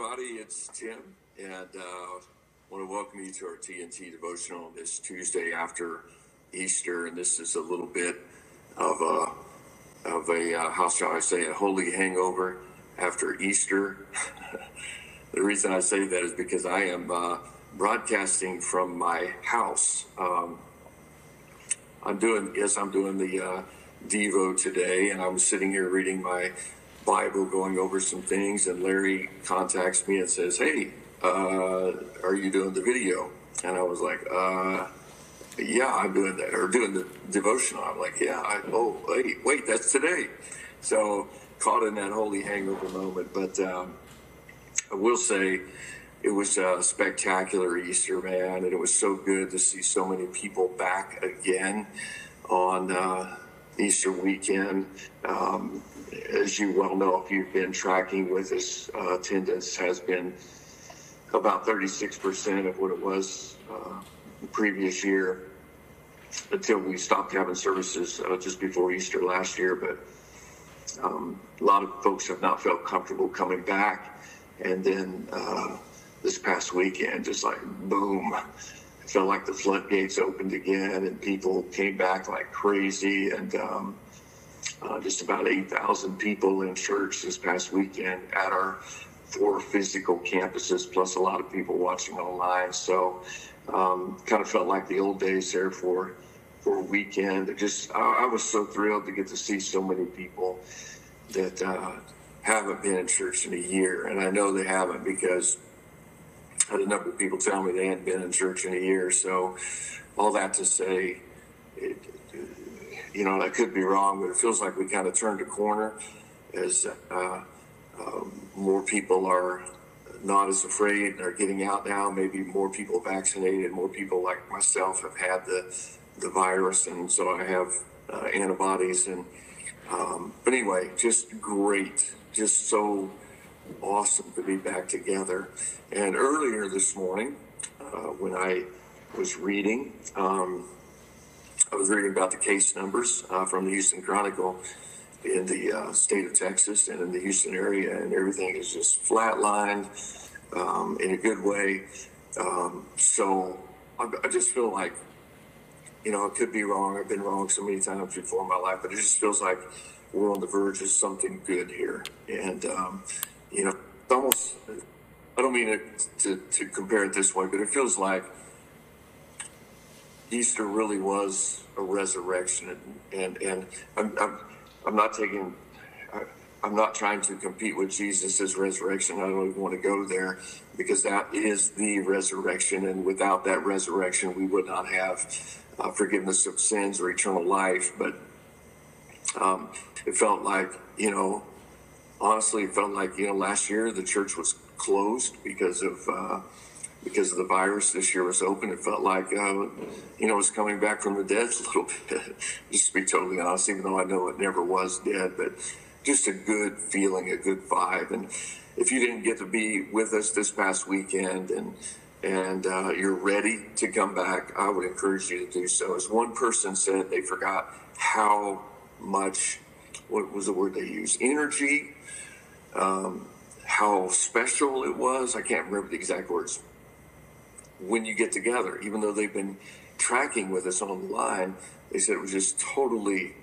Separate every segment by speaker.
Speaker 1: everybody. It's Tim, and uh, want to welcome you to our TNT devotional this Tuesday after Easter. And this is a little bit of a of a uh, how shall I say a holy hangover after Easter. the reason I say that is because I am uh, broadcasting from my house. Um, I'm doing yes, I'm doing the uh, Devo today, and I'm sitting here reading my Bible, going over some things, and Larry contacts me and says, "Hey, uh, are you doing the video?" And I was like, uh, "Yeah, I'm doing that, or doing the devotional." I'm like, "Yeah, I, oh wait, wait, that's today." So caught in that holy hangover moment, but um, I will say it was a spectacular Easter, man, and it was so good to see so many people back again on uh, Easter weekend. Um, as you well know, if you've been tracking with us, uh, attendance has been about 36% of what it was uh, the previous year until we stopped having services uh, just before Easter last year. But um, a lot of folks have not felt comfortable coming back. And then uh, this past weekend, just like boom, it felt like the floodgates opened again and people came back like crazy. And um, uh, just about 8,000 people in church this past weekend at our four physical campuses, plus a lot of people watching online. So, um, kind of felt like the old days there for for a weekend. It just I, I, was so thrilled to get to see so many people that uh, haven't been in church in a year, and I know they haven't because I had a number of people tell me they hadn't been in church in a year. So, all that to say, it, you know, I could be wrong, but it feels like we kind of turned a corner as uh, uh, more people are not as afraid and are getting out now. Maybe more people vaccinated, more people like myself have had the the virus, and so I have uh, antibodies. And um, but anyway, just great, just so awesome to be back together. And earlier this morning, uh, when I was reading. Um, I was reading about the case numbers uh, from the Houston Chronicle in the uh, state of Texas and in the Houston area, and everything is just flatlined um, in a good way. Um, so I, I, just feel like, you know, I could be wrong. I've been wrong so many times before in my life, but it just feels like we're on the verge of something good here. And, um, you know, almost, I don't mean to, to compare it this way, but it feels like Easter really was a resurrection, and and, I'm, I'm I'm not taking. I'm not trying to compete with Jesus' resurrection. I don't even want to go there because that is the resurrection. And without that resurrection, we would not have uh, forgiveness of sins or eternal life. But um, it felt like, you know, honestly, it felt like, you know, last year the church was closed because of. Uh, because of the virus this year was open. It felt like, uh, you know, it was coming back from the dead a little bit, just to be totally honest, even though I know it never was dead, but just a good feeling, a good vibe. And if you didn't get to be with us this past weekend and and uh, you're ready to come back, I would encourage you to do so. As one person said, they forgot how much, what was the word they used? Energy, um, how special it was. I can't remember the exact words when you get together, even though they've been tracking with us online. they said it was just totally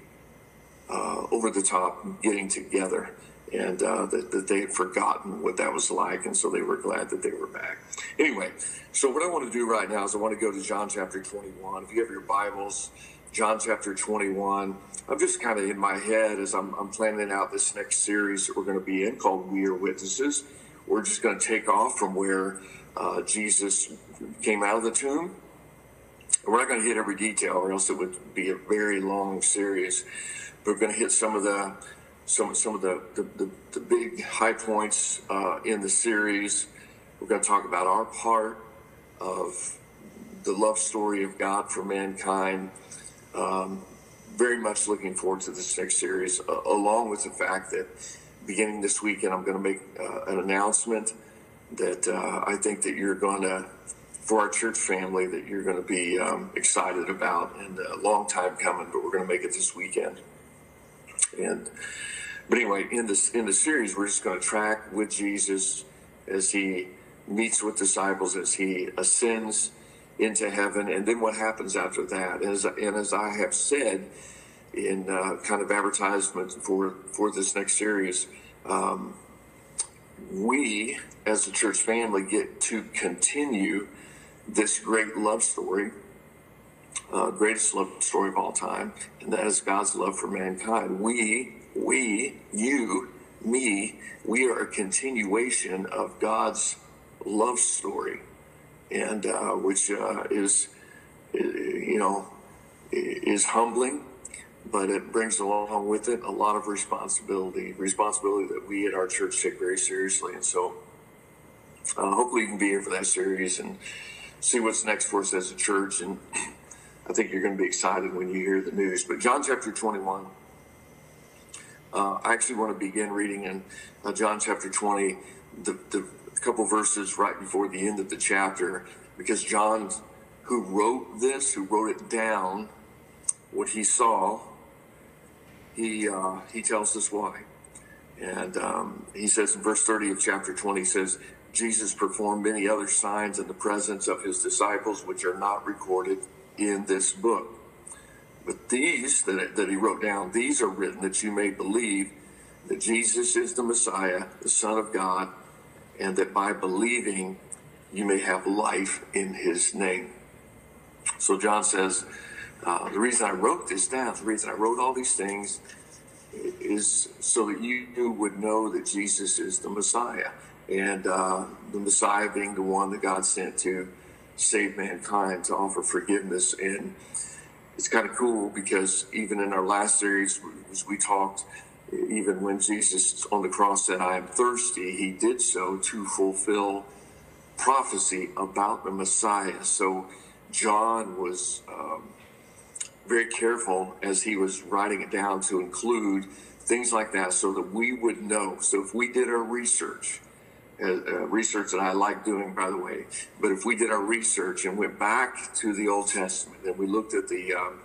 Speaker 1: uh, over the top getting together and uh, that, that they had forgotten what that was like. And so they were glad that they were back. Anyway, so what I want to do right now is I want to go to John chapter 21. If you have your Bibles, John chapter 21. I'm just kind of in my head as I'm, I'm planning out this next series that we're going to be in called We Are Witnesses. We're just going to take off from where uh, Jesus came out of the tomb. We're not going to hit every detail, or else it would be a very long series. But we're going to hit some of the some some of the the, the, the big high points uh, in the series. We're going to talk about our part of the love story of God for mankind. Um, very much looking forward to this next series, uh, along with the fact that beginning this weekend, I'm going to make uh, an announcement that uh, I think that you're going to, for our church family, that you're going to be um, excited about, and a long time coming. But we're going to make it this weekend. And but anyway, in this in the series, we're just going to track with Jesus as he meets with disciples, as he ascends into heaven, and then what happens after that. And as, and as I have said in uh, kind of advertisement for, for this next series, um, we as a church family get to continue this great love story, uh, greatest love story of all time, and that is God's love for mankind. We, we, you, me, we are a continuation of God's love story, and uh, which uh, is, you know, is humbling, but it brings along with it a lot of responsibility, responsibility that we at our church take very seriously. And so, uh, hopefully, you can be here for that series and see what's next for us as a church. And I think you're going to be excited when you hear the news. But John chapter 21. Uh, I actually want to begin reading in uh, John chapter 20, the, the couple verses right before the end of the chapter, because John, who wrote this, who wrote it down, what he saw, he uh, he tells us why, and um, he says in verse 30 of chapter 20, he says, Jesus performed many other signs in the presence of his disciples, which are not recorded in this book. But these that, that he wrote down, these are written that you may believe that Jesus is the Messiah, the Son of God, and that by believing you may have life in his name. So John says, uh, the reason I wrote this down, the reason I wrote all these things is so that you would know that Jesus is the Messiah. And uh, the Messiah being the one that God sent to save mankind, to offer forgiveness. And it's kind of cool because even in our last series, as we talked, even when Jesus on the cross said, I am thirsty, he did so to fulfill prophecy about the Messiah. So John was um, very careful as he was writing it down to include things like that so that we would know. So if we did our research, uh, research that I like doing, by the way, but if we did our research and went back to the Old Testament and we looked at the um,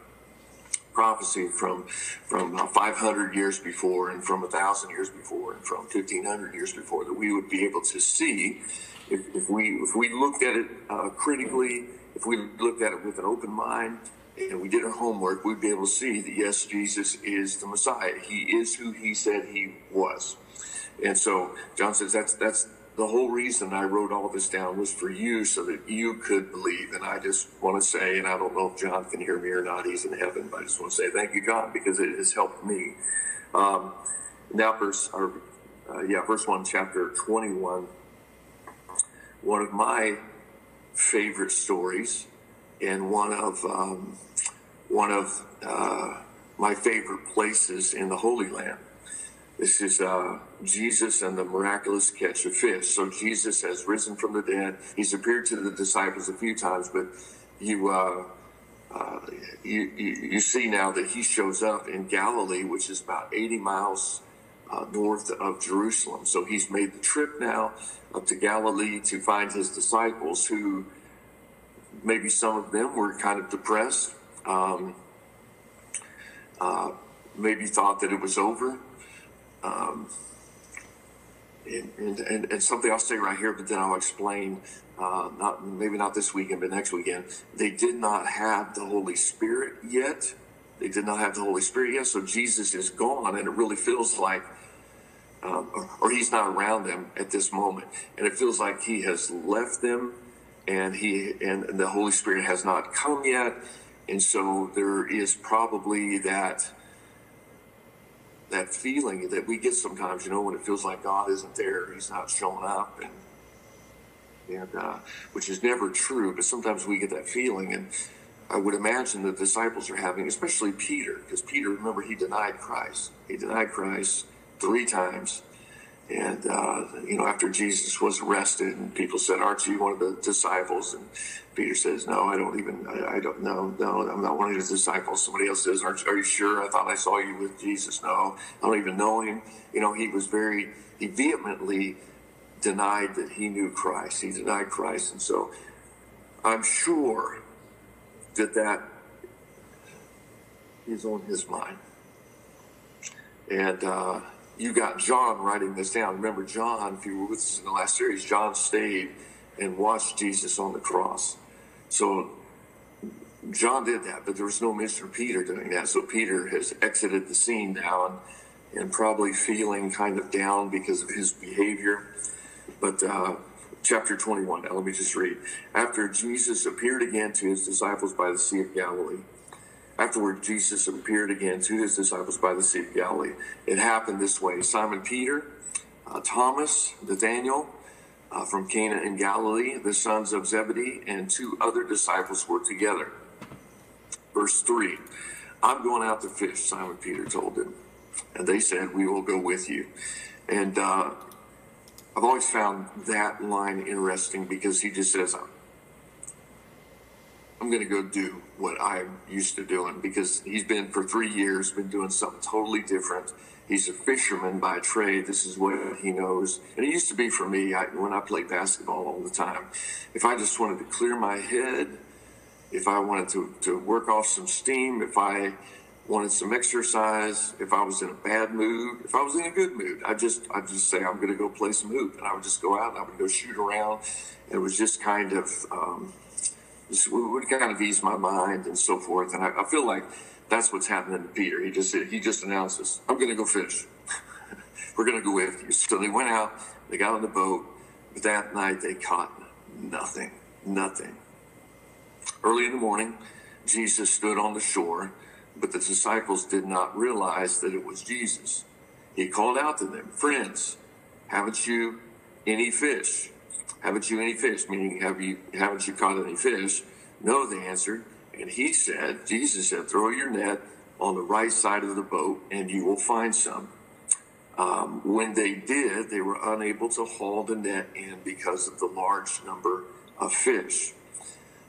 Speaker 1: prophecy from from uh, 500 years before and from 1,000 years before and from 1,500 years before, that we would be able to see if, if we if we looked at it uh, critically, if we looked at it with an open mind, and we did our homework, we'd be able to see that yes, Jesus is the Messiah. He is who he said he was. And so John says that's that's the whole reason I wrote all this down was for you so that you could believe. And I just want to say, and I don't know if John can hear me or not, he's in heaven, but I just want to say thank you, God, because it has helped me. Um, now, verse, or, uh, yeah, verse 1, chapter 21. One of my favorite stories and one of um, one of uh, my favorite places in the Holy Land. This is uh, Jesus and the miraculous catch of fish. So Jesus has risen from the dead. He's appeared to the disciples a few times, but you, uh, uh, you, you, you see now that he shows up in Galilee, which is about 80 miles uh, north of Jerusalem. So he's made the trip now up to Galilee to find his disciples, who maybe some of them were kind of depressed um, uh, maybe thought that it was over. Um, and, and, and, something I'll say right here, but then I'll explain. Uh, not maybe not this weekend, but next weekend. They did not have the Holy Spirit yet. They did not have the Holy Spirit yet. So Jesus is gone, and it really feels like, um, or, or he's not around them at this moment, and it feels like he has left them, and he and the Holy Spirit has not come yet and so there is probably that that feeling that we get sometimes, you know, when it feels like God isn't there, He's not showing up, and and uh, which is never true, but sometimes we get that feeling, and I would imagine the disciples are having, especially Peter, because Peter, remember, he denied Christ. He denied Christ three times, and, uh, you know, after Jesus was arrested and people said, aren't you one of the disciples? And Peter says, no, I don't even, I, I don't know. No, I'm not one of his disciples. Somebody else says, aren't, are you sure? I thought I saw you with Jesus. No, I don't even know him. You know, he was very, he vehemently denied that he knew Christ. He denied Christ. And so I'm sure that that is on his mind. And, uh, you got John writing this down. Remember, John, if you were with us in the last series, John stayed and watched Jesus on the cross. So John did that, but there was no mention of Peter doing that. So Peter has exited the scene now and, and probably feeling kind of down because of his behavior. But uh, chapter 21, now let me just read. After Jesus appeared again to his disciples by the Sea of Galilee, afterward, Jesus appeared again to his disciples by the Sea of Galilee. It happened this way Simon Peter, uh, Thomas, Nathaniel, uh, from Cana in Galilee, the sons of Zebedee, and two other disciples were together. Verse 3 I'm going out to fish, Simon Peter told them. And they said, We will go with you. And uh, I've always found that line interesting because he just says, I'm going to go do what I'm used to doing because he's been for three years, been doing something totally different. He's a fisherman by trade. This is what he knows. And it used to be for me I, when I played basketball all the time. If I just wanted to clear my head, if I wanted to, to work off some steam, if I wanted some exercise, if I was in a bad mood, if I was in a good mood, I just I just say I'm going to go play some hoop, and I would just go out and I would go shoot around. And it was just kind of um, would kind of ease my mind and so forth. And I, I feel like that's what's happening to Peter. He just he just announces, "I'm going to go fish. We're going to go with you." So they went out. They got on the boat, but that night they caught nothing. Nothing. Early in the morning, Jesus stood on the shore, but the disciples did not realize that it was Jesus. He called out to them, Friends, haven't you any fish? Haven't you any fish? Meaning, have you haven't you caught any fish? No, they answered. And he said, Jesus said, throw your net on the right side of the boat and you will find some. Um, when they did, they were unable to haul the net in because of the large number of fish.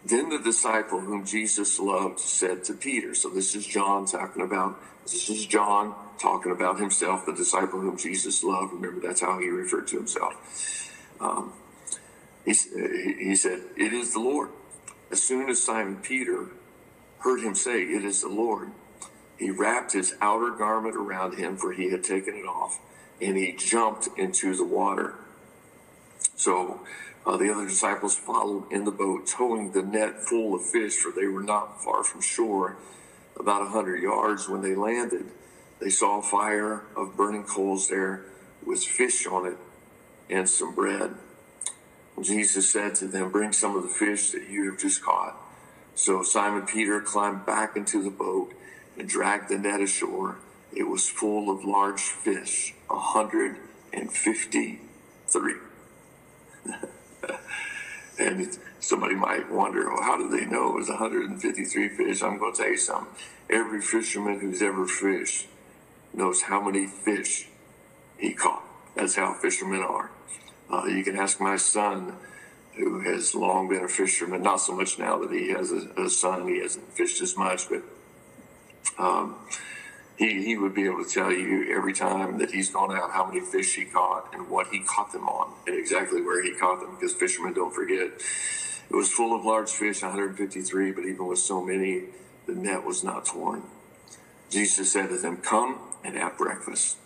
Speaker 1: Then the disciple whom Jesus loved said to Peter, so this is John talking about, this is John talking about himself, the disciple whom Jesus loved. Remember, that's how he referred to himself. Um, he, he said, It is the Lord. As soon as Simon Peter heard him say, It is the Lord, he wrapped his outer garment around him, for he had taken it off, and he jumped into the water. So uh, the other disciples followed in the boat, towing the net full of fish, for they were not far from shore, about a hundred yards. When they landed, they saw a fire of burning coals there with fish on it and some bread. Jesus said to them, Bring some of the fish that you have just caught. So Simon Peter climbed back into the boat and dragged the net ashore. It was full of large fish, a 153. and somebody might wonder, well, how do they know it was 153 fish? I'm going to tell you something. Every fisherman who's ever fished knows how many fish he caught. That's how fishermen are. Uh, you can ask my son, who has long been a fisherman, not so much now that he has a, a son, he hasn't fished as much, but um, he, he would be able to tell you every time that he's gone out how many fish he caught and what he caught them on and exactly where he caught them because fishermen don't forget. It was full of large fish, 153, but even with so many, the net was not torn. Jesus said to them, Come and have breakfast.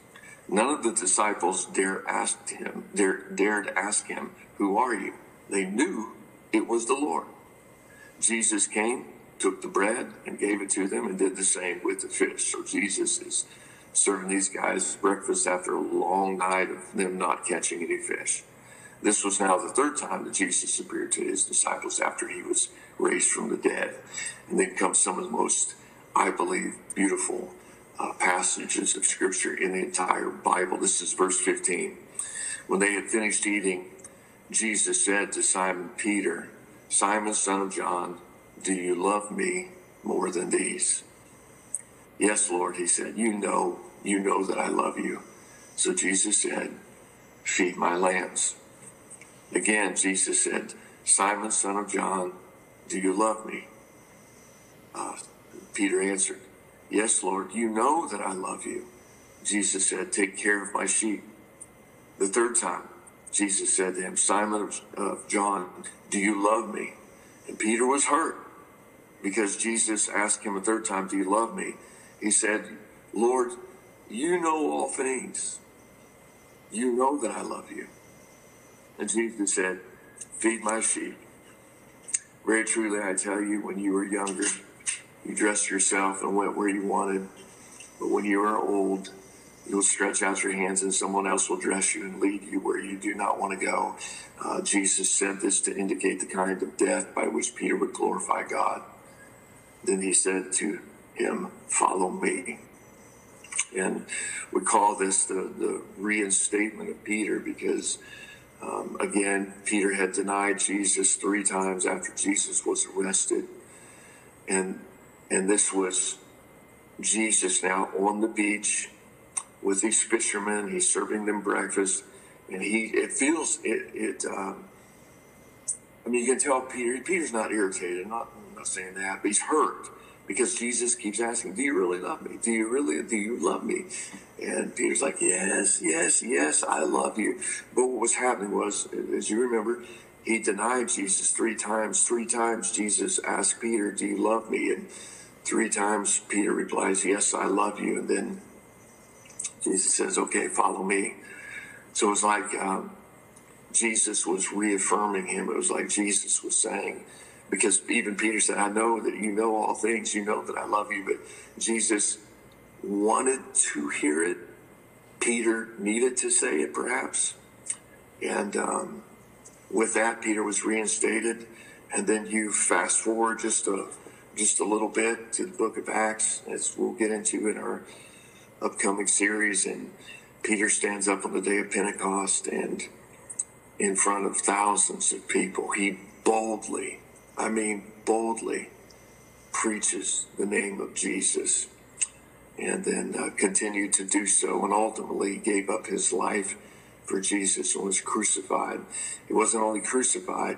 Speaker 1: None of the disciples dare ask him, dare, dared ask him, Who are you? They knew it was the Lord. Jesus came, took the bread, and gave it to them, and did the same with the fish. So Jesus is serving these guys breakfast after a long night of them not catching any fish. This was now the third time that Jesus appeared to his disciples after he was raised from the dead. And then comes some of the most, I believe, beautiful uh, passages of scripture in the entire Bible. This is verse 15. When they had finished eating, Jesus said to Simon Peter, Simon, son of John, do you love me more than these? Yes, Lord, he said, you know, you know that I love you. So Jesus said, feed my lambs. Again, Jesus said, Simon, son of John, do you love me? Uh, Peter answered, Yes, Lord, you know that I love you. Jesus said, Take care of my sheep. The third time, Jesus said to him, Simon of John, do you love me? And Peter was hurt because Jesus asked him a third time, Do you love me? He said, Lord, you know all things. You know that I love you. And Jesus said, Feed my sheep. Very truly, I tell you, when you were younger, you dressed yourself and went where you wanted. But when you are old, you will stretch out your hands and someone else will dress you and lead you where you do not want to go. Uh, Jesus said this to indicate the kind of death by which Peter would glorify God. Then he said to him, Follow me. And we call this the, the reinstatement of Peter because, um, again, Peter had denied Jesus three times after Jesus was arrested. And, and this was Jesus now on the beach with these fishermen. He's serving them breakfast. And he, it feels, it, it, um, I mean, you can tell Peter, Peter's not irritated, not, not saying that, but he's hurt because Jesus keeps asking, Do you really love me? Do you really, do you love me? And Peter's like, Yes, yes, yes, I love you. But what was happening was, as you remember, he denied Jesus three times. Three times Jesus asked Peter, Do you love me? And three times Peter replies, Yes, I love you. And then Jesus says, Okay, follow me. So it was like um, Jesus was reaffirming him. It was like Jesus was saying, because even Peter said, I know that you know all things, you know that I love you, but Jesus wanted to hear it. Peter needed to say it, perhaps. And um, with that, Peter was reinstated. And then you fast forward just a just a little bit to the book of Acts, as we'll get into in our upcoming series. And Peter stands up on the day of Pentecost and in front of thousands of people, he boldly I mean, boldly preaches the name of Jesus and then uh, continued to do so and ultimately gave up his life for Jesus and was crucified. He wasn't only crucified,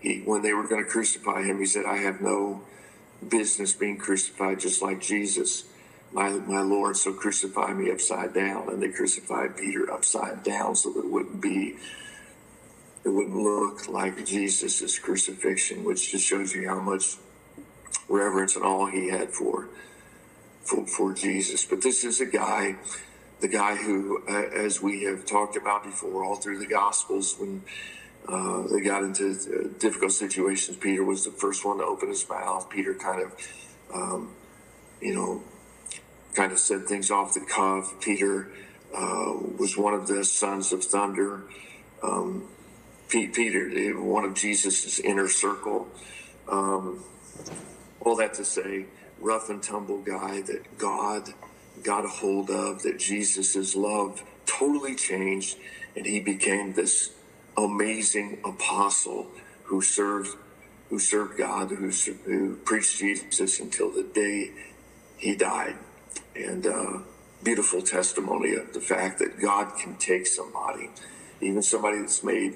Speaker 1: he when they were going to crucify him, he said, I have no business being crucified just like Jesus, my, my Lord, so crucify me upside down. And they crucified Peter upside down so that it wouldn't be it wouldn't look like Jesus' crucifixion, which just shows you how much reverence and all he had for, for, for Jesus. But this is a guy, the guy who, uh, as we have talked about before, all through the Gospels, when uh, they got into uh, difficult situations, Peter was the first one to open his mouth. Peter kind of, um, you know, kind of said things off the cuff. Peter uh, was one of the sons of thunder. Um, Peter, one of Jesus's inner circle. Um, all that to say, rough and tumble guy that God got a hold of, that Jesus's love totally changed, and he became this amazing apostle who served who served God, who, who preached Jesus until the day he died. And uh, beautiful testimony of the fact that God can take somebody, even somebody that's made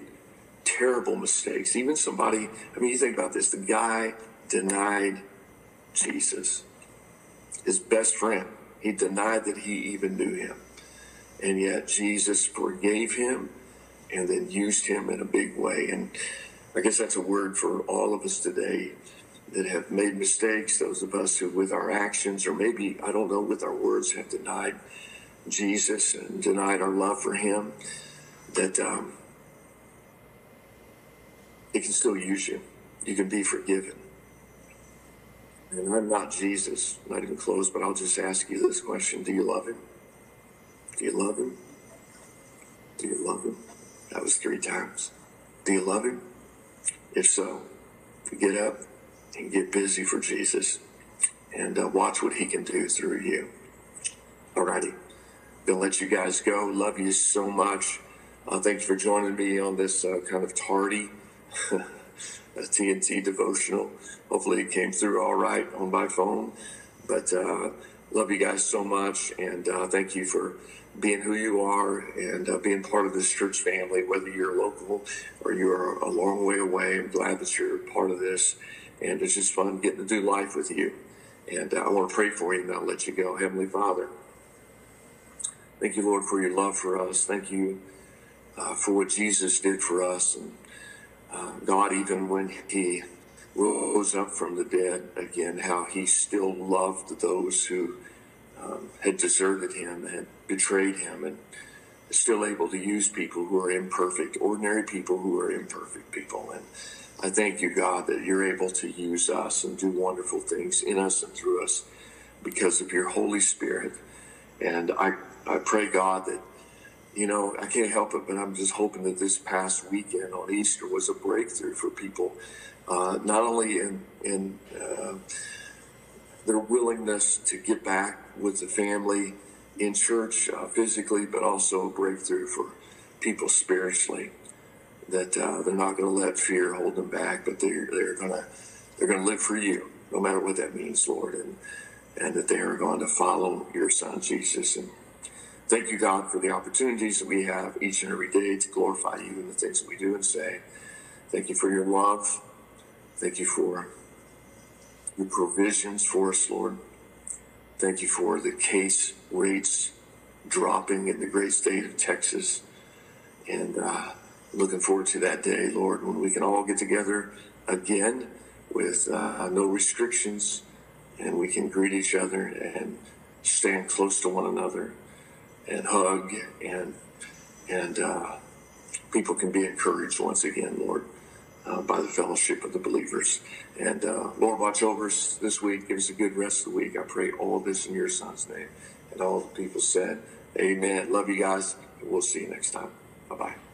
Speaker 1: terrible mistakes. Even somebody, I mean, you think about this the guy denied Jesus, his best friend. He denied that he even knew him. And yet Jesus forgave him and then used him in a big way. And I guess that's a word for all of us today that have made mistakes, those of us who, with our actions, or maybe, I don't know, with our words, have denied Jesus and denied our love for him. That um, he can still use you. You can be forgiven. And I'm not Jesus, not even close, but I'll just ask you this question Do you love him? Do you love him? Do you love him? That was three times. Do you love him? If so, get up and get busy for Jesus and uh, watch what he can do through you. Alrighty. Gonna let you guys go. Love you so much. Uh, thanks for joining me on this uh, kind of tardy a TNT devotional. Hopefully, it came through all right on my phone. But uh, love you guys so much, and uh, thank you for being who you are and uh, being part of this church family, whether you're local or you're a long way away. I'm glad that you're part of this, and it's just fun getting to do life with you. And uh, I want to pray for you, and I'll let you go. Heavenly Father, thank you, Lord, for your love for us. Thank you uh, for what Jesus did for us. And uh, God, even when he rose up from the dead again, how he still loved those who um, had deserted him, had betrayed him, and still able to use people who are imperfect, ordinary people who are imperfect people. And I thank you, God, that you're able to use us and do wonderful things in us and through us because of your Holy Spirit. And I, I pray, God, that, you know, I can't help it, but I'm just hoping that this past weekend on Easter was a breakthrough for people, uh, not only in, in uh, their willingness to get back with the family in church uh, physically, but also a breakthrough for people spiritually. That uh, they're not going to let fear hold them back, but they're they're going to they're to live for you, no matter what that means, Lord, and and that they are going to follow your Son Jesus. And thank you, God, for the opportunities that we have each and every day to glorify you in the things that we do and say. Thank you for your love. Thank you for your provisions for us, Lord. Thank you for the case rates dropping in the great state of Texas. And uh, looking forward to that day, Lord, when we can all get together again with uh, no restrictions and we can greet each other and stand close to one another and hug and and uh, people can be encouraged once again, Lord uh, by the fellowship of the believers. And uh, Lord, watch over us this week. Give us a good rest of the week. I pray all this in your son's name. And all the people said, Amen. Love you guys. And we'll see you next time. Bye bye.